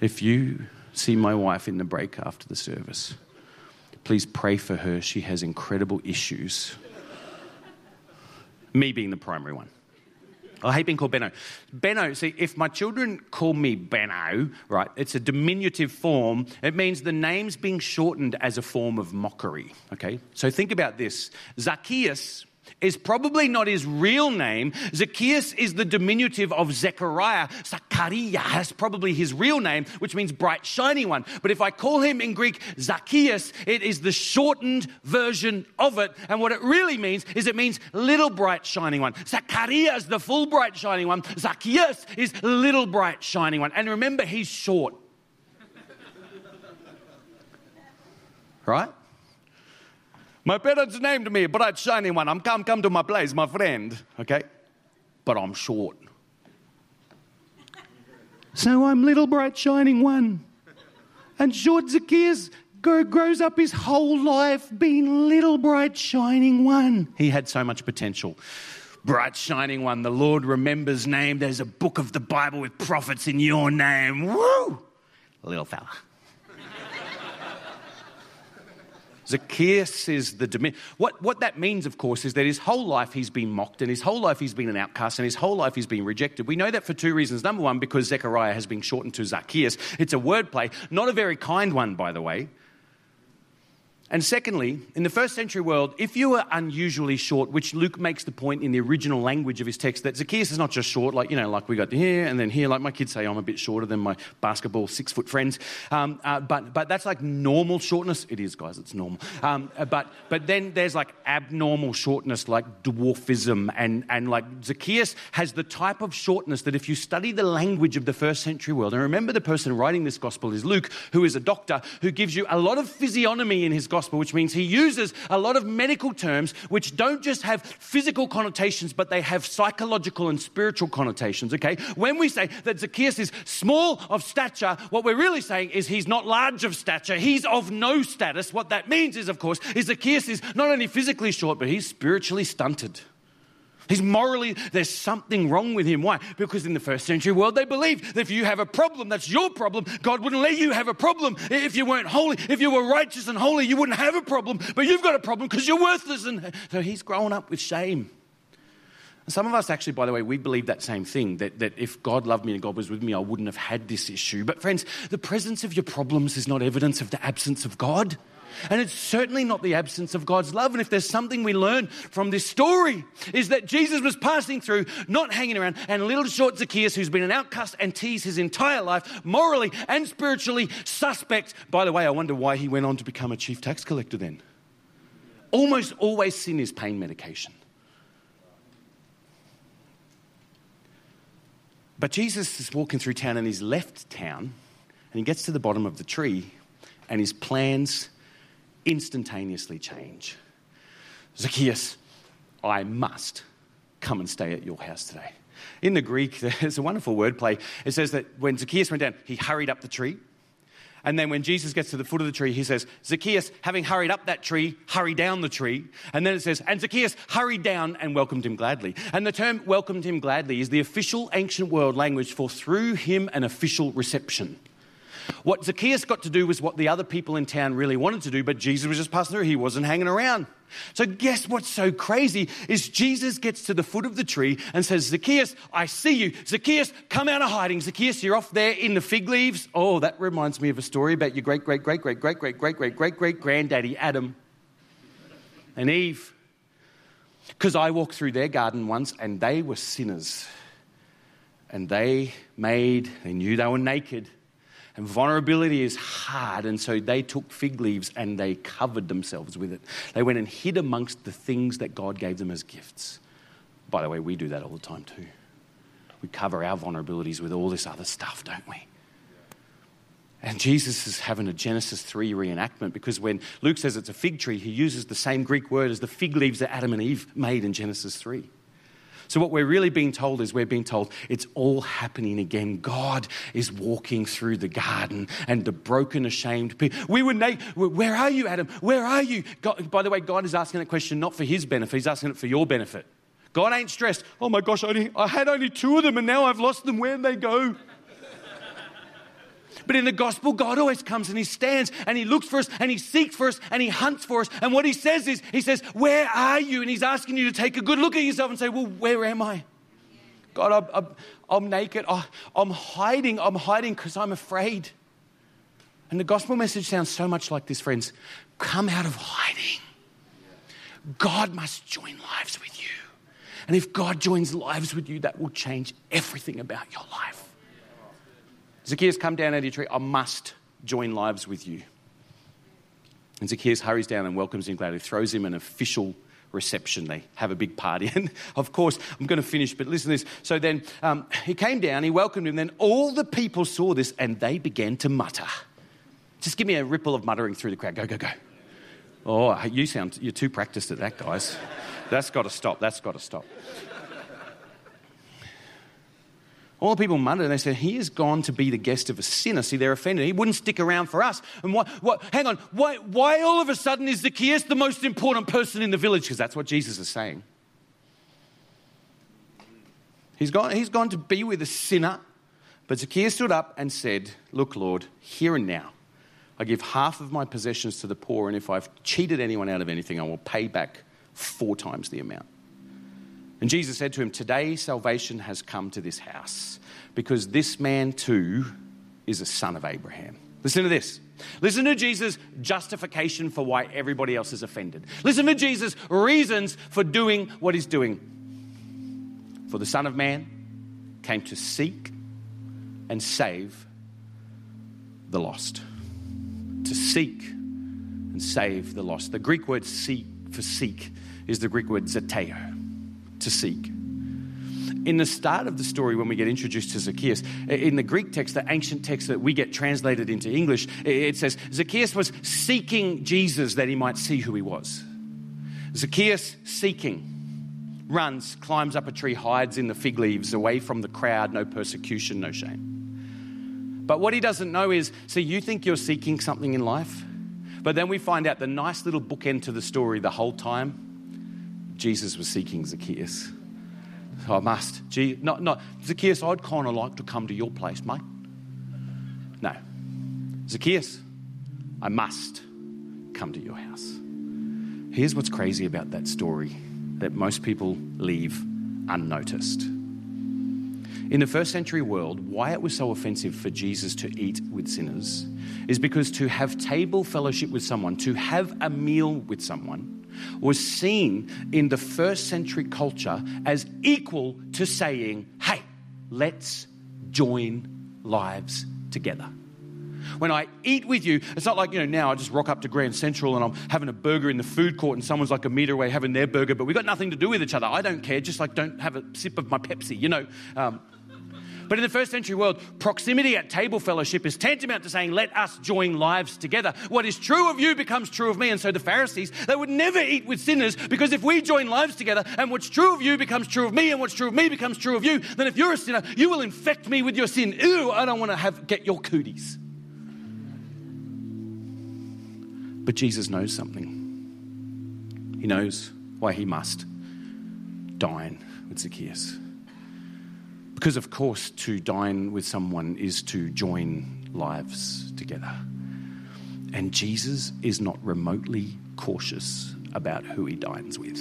If you see my wife in the break after the service, please pray for her. She has incredible issues. Me being the primary one. I hate being called Benno. Benno, see, if my children call me Benno, right, it's a diminutive form. It means the name's being shortened as a form of mockery, okay? So think about this Zacchaeus is probably not his real name. Zacchaeus is the diminutive of Zechariah. Zachariah is probably his real name, which means bright, shiny one. But if I call him in Greek Zacchaeus, it is the shortened version of it. And what it really means is it means little, bright, shining one. Zachariah is the full, bright, shining one. Zacchaeus is little, bright, shining one. And remember, he's short. right? My parents named me bright shining one. I'm come come to my place, my friend. Okay? But I'm short. So I'm little bright shining one. And short Zacchaeus grows up his whole life being little bright shining one. He had so much potential. Bright shining one, the Lord remembers name. There's a book of the Bible with prophets in your name. Woo! Little fella. Zacchaeus is the what, what that means, of course, is that his whole life he's been mocked and his whole life he's been an outcast and his whole life he's been rejected. We know that for two reasons. Number one, because Zechariah has been shortened to Zacchaeus. It's a wordplay, not a very kind one, by the way. And secondly, in the first century world, if you were unusually short, which Luke makes the point in the original language of his text, that Zacchaeus is not just short, like, you know, like we got here and then here, like my kids say, I'm a bit shorter than my basketball six foot friends. Um, uh, but, but that's like normal shortness. It is, guys, it's normal. Um, uh, but, but then there's like abnormal shortness, like dwarfism. And, and like Zacchaeus has the type of shortness that if you study the language of the first century world, and remember the person writing this gospel is Luke, who is a doctor, who gives you a lot of physiognomy in his gospel gospel, which means he uses a lot of medical terms which don't just have physical connotations, but they have psychological and spiritual connotations, okay? When we say that Zacchaeus is small of stature, what we're really saying is he's not large of stature, he's of no status. What that means is, of course, is Zacchaeus is not only physically short, but he's spiritually stunted. He's morally, there's something wrong with him. Why? Because in the first century world, they believed that if you have a problem, that's your problem. God wouldn't let you have a problem if you weren't holy. If you were righteous and holy, you wouldn't have a problem. But you've got a problem because you're worthless. And so he's grown up with shame. Some of us actually, by the way, we believe that same thing that, that if God loved me and God was with me, I wouldn't have had this issue. But, friends, the presence of your problems is not evidence of the absence of God. And it's certainly not the absence of God's love. And if there's something we learn from this story, is that Jesus was passing through, not hanging around, and little short Zacchaeus, who's been an outcast and teased his entire life, morally and spiritually suspect. By the way, I wonder why he went on to become a chief tax collector then. Almost always sin is pain medication. But Jesus is walking through town and he's left town and he gets to the bottom of the tree and his plans instantaneously change. Zacchaeus, I must come and stay at your house today. In the Greek, there's a wonderful wordplay. It says that when Zacchaeus went down, he hurried up the tree. And then when Jesus gets to the foot of the tree, he says, Zacchaeus, having hurried up that tree, hurry down the tree. And then it says, and Zacchaeus hurried down and welcomed him gladly. And the term welcomed him gladly is the official ancient world language for threw him an official reception. What Zacchaeus got to do was what the other people in town really wanted to do, but Jesus was just passing through. He wasn't hanging around. So, guess what's so crazy is Jesus gets to the foot of the tree and says, Zacchaeus, I see you. Zacchaeus, come out of hiding. Zacchaeus, you're off there in the fig leaves. Oh, that reminds me of a story about your great, great, great, great, great, great, great, great, great, great granddaddy, Adam and Eve. Because I walked through their garden once and they were sinners. And they made, they knew they were naked. And vulnerability is hard, and so they took fig leaves and they covered themselves with it. They went and hid amongst the things that God gave them as gifts. By the way, we do that all the time too. We cover our vulnerabilities with all this other stuff, don't we? And Jesus is having a Genesis 3 reenactment because when Luke says it's a fig tree, he uses the same Greek word as the fig leaves that Adam and Eve made in Genesis 3. So, what we're really being told is we're being told it's all happening again. God is walking through the garden and the broken, ashamed people. We were naked. Where are you, Adam? Where are you? God, by the way, God is asking that question not for his benefit, he's asking it for your benefit. God ain't stressed. Oh my gosh, only, I had only two of them and now I've lost them. Where'd they go? But in the gospel, God always comes and He stands and He looks for us and He seeks for us and He hunts for us. And what He says is, He says, Where are you? And He's asking you to take a good look at yourself and say, Well, where am I? God, I'm, I'm, I'm naked. I'm hiding. I'm hiding because I'm afraid. And the gospel message sounds so much like this, friends. Come out of hiding. God must join lives with you. And if God joins lives with you, that will change everything about your life. Zacchaeus, come down out of your tree. I must join lives with you. And Zacchaeus hurries down and welcomes him gladly, throws him an official reception. They have a big party. And of course, I'm going to finish, but listen to this. So then um, he came down, he welcomed him. Then all the people saw this and they began to mutter. Just give me a ripple of muttering through the crowd. Go, go, go. Oh, you sound, you're too practiced at that, guys. That's got to stop. That's got to stop. All the people muttered and they said, He has gone to be the guest of a sinner. See, they're offended. He wouldn't stick around for us. And what, what hang on, why, why all of a sudden is Zacchaeus the most important person in the village? Because that's what Jesus is saying. He's gone, he's gone to be with a sinner. But Zacchaeus stood up and said, Look, Lord, here and now, I give half of my possessions to the poor, and if I've cheated anyone out of anything, I will pay back four times the amount. And Jesus said to him, Today salvation has come to this house, because this man too is a son of Abraham. Listen to this. Listen to Jesus' justification for why everybody else is offended. Listen to Jesus' reasons for doing what he's doing. For the Son of Man came to seek and save the lost. To seek and save the lost. The Greek word seek for seek is the Greek word zeteo to seek. In the start of the story, when we get introduced to Zacchaeus, in the Greek text, the ancient text that we get translated into English, it says Zacchaeus was seeking Jesus that he might see who he was. Zacchaeus seeking runs, climbs up a tree, hides in the fig leaves, away from the crowd, no persecution, no shame. But what he doesn't know is see, you think you're seeking something in life, but then we find out the nice little bookend to the story the whole time Jesus was seeking Zacchaeus. So I must. Gee, not, not, Zacchaeus, I'd kind of like to come to your place, mate. No. Zacchaeus, I must come to your house. Here's what's crazy about that story that most people leave unnoticed. In the first century world, why it was so offensive for Jesus to eat with sinners is because to have table fellowship with someone, to have a meal with someone, was seen in the first century culture as equal to saying, hey, let's join lives together. When I eat with you, it's not like, you know, now I just rock up to Grand Central and I'm having a burger in the food court and someone's like a meter away having their burger, but we've got nothing to do with each other. I don't care, just like don't have a sip of my Pepsi, you know. Um, but in the first century world, proximity at table fellowship is tantamount to saying, let us join lives together. What is true of you becomes true of me. And so the Pharisees, they would never eat with sinners because if we join lives together and what's true of you becomes true of me and what's true of me becomes true of you, then if you're a sinner, you will infect me with your sin. Ew, I don't want to have get your cooties. But Jesus knows something. He knows why he must dine with Zacchaeus. Because, of course, to dine with someone is to join lives together. And Jesus is not remotely cautious about who he dines with.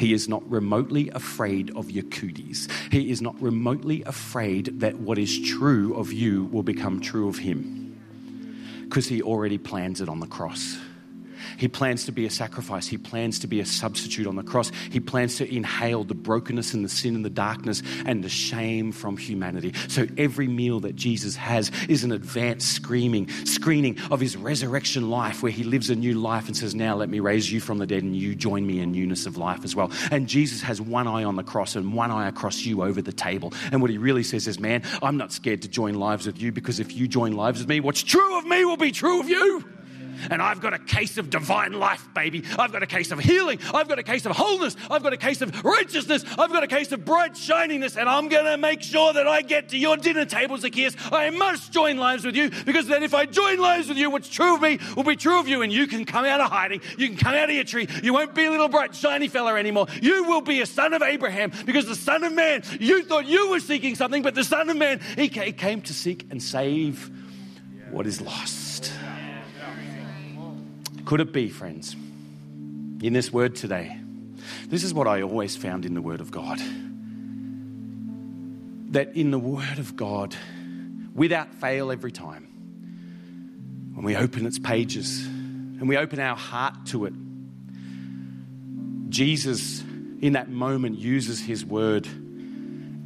He is not remotely afraid of your cooties. He is not remotely afraid that what is true of you will become true of him because he already plans it on the cross. He plans to be a sacrifice. He plans to be a substitute on the cross. He plans to inhale the brokenness and the sin and the darkness and the shame from humanity. So every meal that Jesus has is an advanced screaming, screening of his resurrection life where he lives a new life and says, Now let me raise you from the dead and you join me in newness of life as well. And Jesus has one eye on the cross and one eye across you over the table. And what he really says is, Man, I'm not scared to join lives with you because if you join lives with me, what's true of me will be true of you. And I've got a case of divine life, baby. I've got a case of healing. I've got a case of wholeness. I've got a case of righteousness. I've got a case of bright shininess. And I'm going to make sure that I get to your dinner table, Zacchaeus. I must join lives with you because then if I join lives with you, what's true of me will be true of you. And you can come out of hiding. You can come out of your tree. You won't be a little bright, shiny fella anymore. You will be a son of Abraham because the Son of Man, you thought you were seeking something, but the Son of Man, he came to seek and save what is lost. Could it be, friends, in this word today? This is what I always found in the Word of God. That in the Word of God, without fail every time, when we open its pages and we open our heart to it, Jesus, in that moment, uses His Word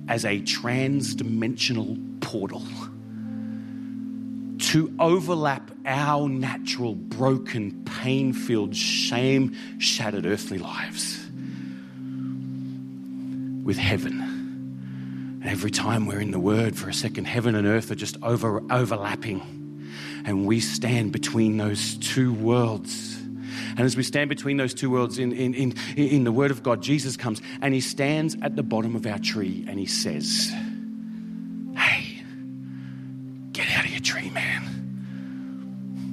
as a trans dimensional portal to overlap our natural, broken, pain filled, shame shattered earthly lives with heaven. And every time we're in the Word for a second, heaven and earth are just over, overlapping. And we stand between those two worlds. And as we stand between those two worlds in, in, in, in the Word of God, Jesus comes and He stands at the bottom of our tree and He says,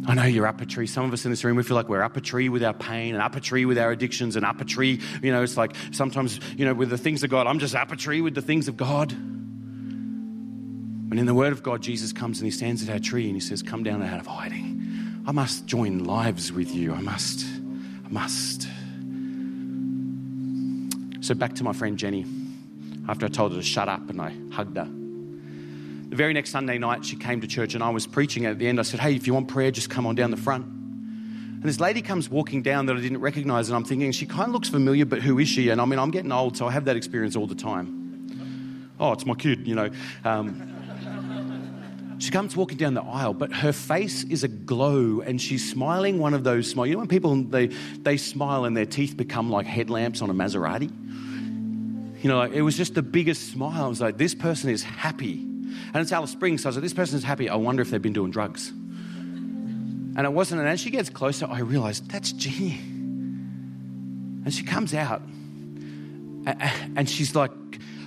I know you're up a tree. Some of us in this room, we feel like we're up a tree with our pain and up a tree with our addictions and up a tree. You know, it's like sometimes, you know, with the things of God, I'm just up a tree with the things of God. And in the Word of God, Jesus comes and He stands at our tree and He says, Come down out of hiding. I must join lives with you. I must. I must. So back to my friend Jenny. After I told her to shut up and I hugged her. The very next Sunday night, she came to church and I was preaching. At the end, I said, Hey, if you want prayer, just come on down the front. And this lady comes walking down that I didn't recognize, and I'm thinking, she kind of looks familiar, but who is she? And I mean, I'm getting old, so I have that experience all the time. Oh, it's my kid, you know. Um, she comes walking down the aisle, but her face is aglow, and she's smiling one of those smiles. You know when people they they smile and their teeth become like headlamps on a Maserati. You know, it was just the biggest smile. I was like, this person is happy. And it's Alice Springs. So I was like, this person's happy. I wonder if they've been doing drugs. And it wasn't. And as she gets closer, I realized that's Jeannie. And she comes out and she's like,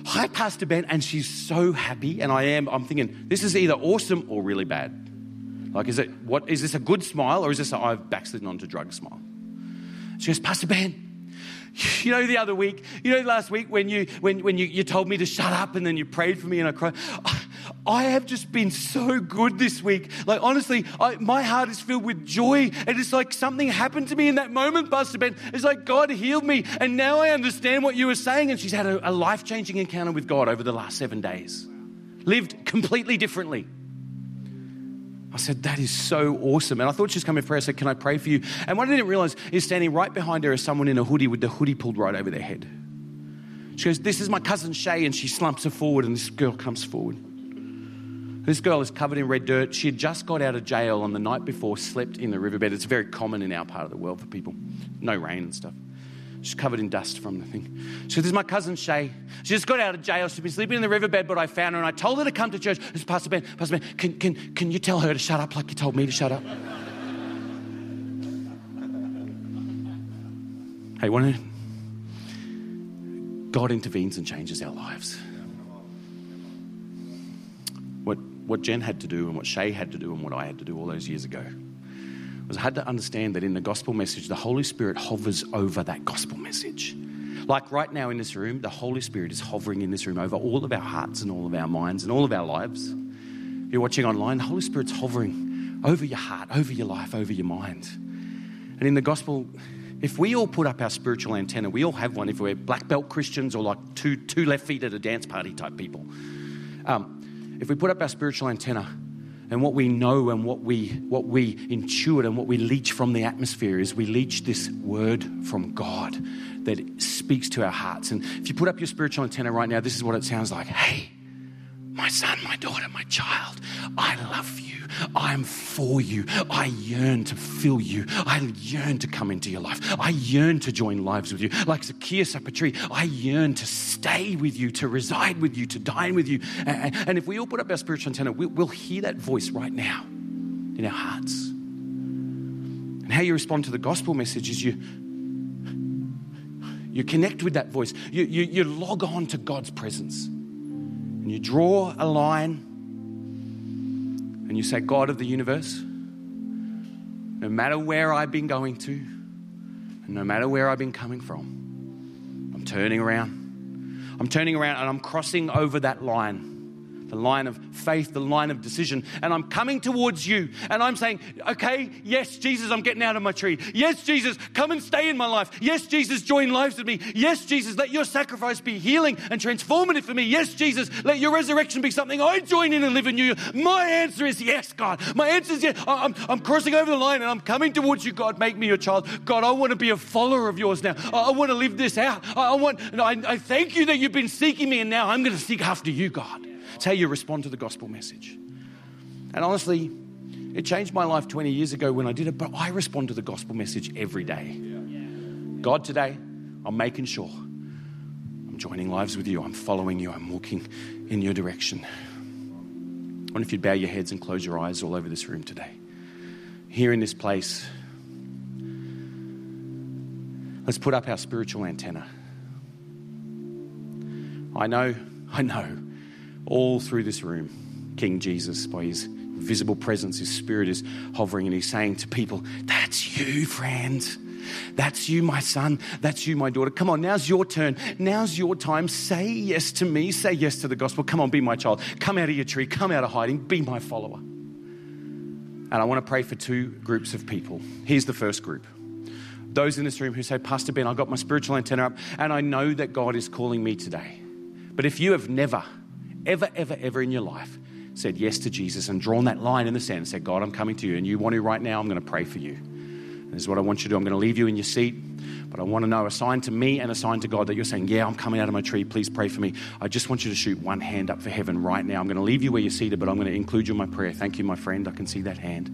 Hi, Pastor Ben. And she's so happy. And I am, I'm thinking, this is either awesome or really bad. Like, is it, what, is this a good smile or is this a I've backslidden onto drugs smile? She goes, Pastor Ben, you know, the other week, you know, last week when you when when you, you told me to shut up and then you prayed for me and I cried. Have just been so good this week. Like, honestly, I, my heart is filled with joy. And it's like something happened to me in that moment, Pastor Ben. It's like God healed me. And now I understand what you were saying. And she's had a, a life changing encounter with God over the last seven days, lived completely differently. I said, That is so awesome. And I thought she was coming for prayer. I said, Can I pray for you? And what I didn't realize is standing right behind her is someone in a hoodie with the hoodie pulled right over their head. She goes, This is my cousin Shay. And she slumps her forward, and this girl comes forward. This girl is covered in red dirt. She had just got out of jail on the night before, slept in the riverbed. It's very common in our part of the world for people. No rain and stuff. She's covered in dust from the thing. Said, This is my cousin Shay. She just got out of jail. She's been sleeping in the riverbed, but I found her and I told her to come to church. This Pastor Ben, Pastor Ben, can, can, can you tell her to shut up like you told me to shut up? hey, one God intervenes and changes our lives. what Jen had to do and what Shay had to do and what I had to do all those years ago was I had to understand that in the gospel message, the Holy Spirit hovers over that gospel message. Like right now in this room, the Holy Spirit is hovering in this room over all of our hearts and all of our minds and all of our lives. If you're watching online, the Holy Spirit's hovering over your heart, over your life, over your mind. And in the gospel, if we all put up our spiritual antenna, we all have one if we're black belt Christians or like two, two left feet at a dance party type people. Um, if we put up our spiritual antenna and what we know and what we, what we intuit and what we leech from the atmosphere is we leech this word from God that speaks to our hearts. And if you put up your spiritual antenna right now, this is what it sounds like. Hey, my son, my daughter, my child, I love you. I'm for you. I yearn to fill you. I yearn to come into your life. I yearn to join lives with you. Like Zacchaeus up a tree, I yearn to stay with you, to reside with you, to dine with you. And if we all put up our spiritual antenna, we'll hear that voice right now in our hearts. And how you respond to the gospel message is you you connect with that voice. You, you, you log on to God's presence. And you draw a line and you say, God of the universe, no matter where I've been going to, and no matter where I've been coming from, I'm turning around. I'm turning around and I'm crossing over that line the line of faith, the line of decision. And I'm coming towards you and I'm saying, okay, yes, Jesus, I'm getting out of my tree. Yes, Jesus, come and stay in my life. Yes, Jesus, join lives with me. Yes, Jesus, let your sacrifice be healing and transformative for me. Yes, Jesus, let your resurrection be something I join in and live in you. My answer is yes, God. My answer is yes. I'm, I'm crossing over the line and I'm coming towards you, God. Make me your child. God, I want to be a follower of yours now. I, I want to live this out. I, I want, I, I thank you that you've been seeking me and now I'm going to seek after you, God. You respond to the gospel message. And honestly, it changed my life 20 years ago when I did it, but I respond to the gospel message every day. God, today, I'm making sure I'm joining lives with you. I'm following you. I'm walking in your direction. I wonder if you'd bow your heads and close your eyes all over this room today. Here in this place, let's put up our spiritual antenna. I know, I know all through this room, King Jesus, by his visible presence, his spirit is hovering and he's saying to people, That's you, friend. That's you, my son. That's you, my daughter. Come on, now's your turn. Now's your time. Say yes to me. Say yes to the gospel. Come on, be my child. Come out of your tree. Come out of hiding. Be my follower. And I want to pray for two groups of people. Here's the first group those in this room who say, Pastor Ben, I got my spiritual antenna up and I know that God is calling me today. But if you have never ever, ever, ever in your life said yes to Jesus and drawn that line in the sand and said, God, I'm coming to you, and you want to right now, I'm going to pray for you. And this is what I want you to do. I'm going to leave you in your seat, but I want to know a sign to me and a sign to God that you're saying, Yeah, I'm coming out of my tree. Please pray for me. I just want you to shoot one hand up for heaven right now. I'm going to leave you where you're seated, but I'm going to include you in my prayer. Thank you, my friend. I can see that hand.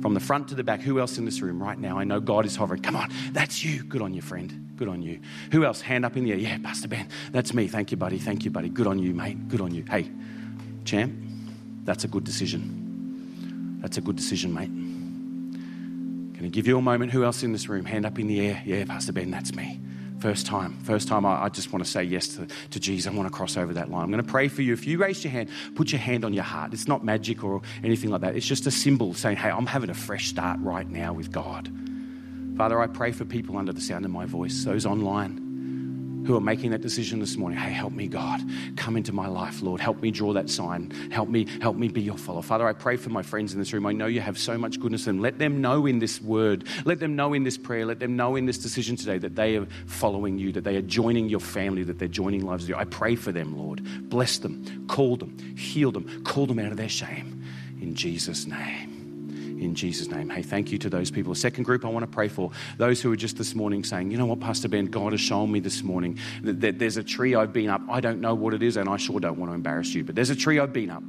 From the front to the back, who else in this room right now? I know God is hovering. Come on, that's you. Good on you, friend. Good on you. Who else? Hand up in the air. Yeah, Pastor Ben. That's me. Thank you, buddy. Thank you, buddy. Good on you, mate. Good on you. Hey, champ, that's a good decision. That's a good decision, mate. Can I give you a moment? Who else in this room? Hand up in the air. Yeah, Pastor Ben, that's me. First time. First time I, I just want to say yes to, to Jesus. I want to cross over that line. I'm going to pray for you. If you raise your hand, put your hand on your heart. It's not magic or anything like that. It's just a symbol saying, hey, I'm having a fresh start right now with God. Father, I pray for people under the sound of my voice, those online who are making that decision this morning. Hey, help me, God. Come into my life, Lord. Help me draw that sign. Help me, help me be your follower. Father, I pray for my friends in this room. I know you have so much goodness in them. Let them know in this word, let them know in this prayer, let them know in this decision today that they are following you, that they are joining your family, that they're joining lives with you. I pray for them, Lord. Bless them, call them, heal them, call them out of their shame. In Jesus' name in Jesus' name. Hey, thank you to those people. Second group I want to pray for those who are just this morning saying, you know what, Pastor Ben, God has shown me this morning that, that there's a tree I've been up. I don't know what it is, and I sure don't want to embarrass you, but there's a tree I've been up.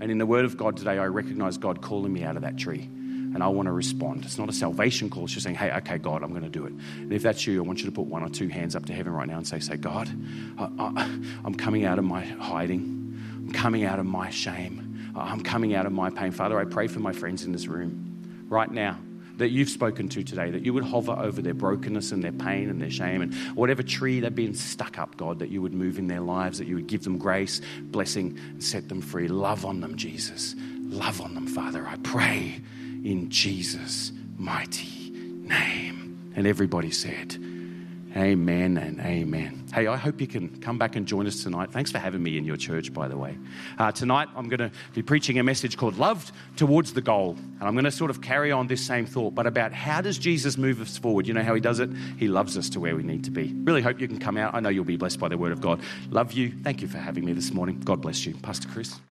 And in the Word of God today, I recognize God calling me out of that tree. And I want to respond. It's not a salvation call. It's just saying, hey, okay, God, I'm going to do it. And if that's you, I want you to put one or two hands up to heaven right now and say, say, God, I, I'm coming out of my hiding. I'm coming out of my shame. Oh, I'm coming out of my pain. Father, I pray for my friends in this room right now that you've spoken to today, that you would hover over their brokenness and their pain and their shame and whatever tree they've been stuck up, God, that you would move in their lives, that you would give them grace, blessing, and set them free. Love on them, Jesus. Love on them, Father. I pray in Jesus' mighty name. And everybody said, Amen and amen. Hey, I hope you can come back and join us tonight. Thanks for having me in your church, by the way. Uh, tonight, I'm going to be preaching a message called Loved Towards the Goal. And I'm going to sort of carry on this same thought, but about how does Jesus move us forward? You know how he does it? He loves us to where we need to be. Really hope you can come out. I know you'll be blessed by the word of God. Love you. Thank you for having me this morning. God bless you. Pastor Chris.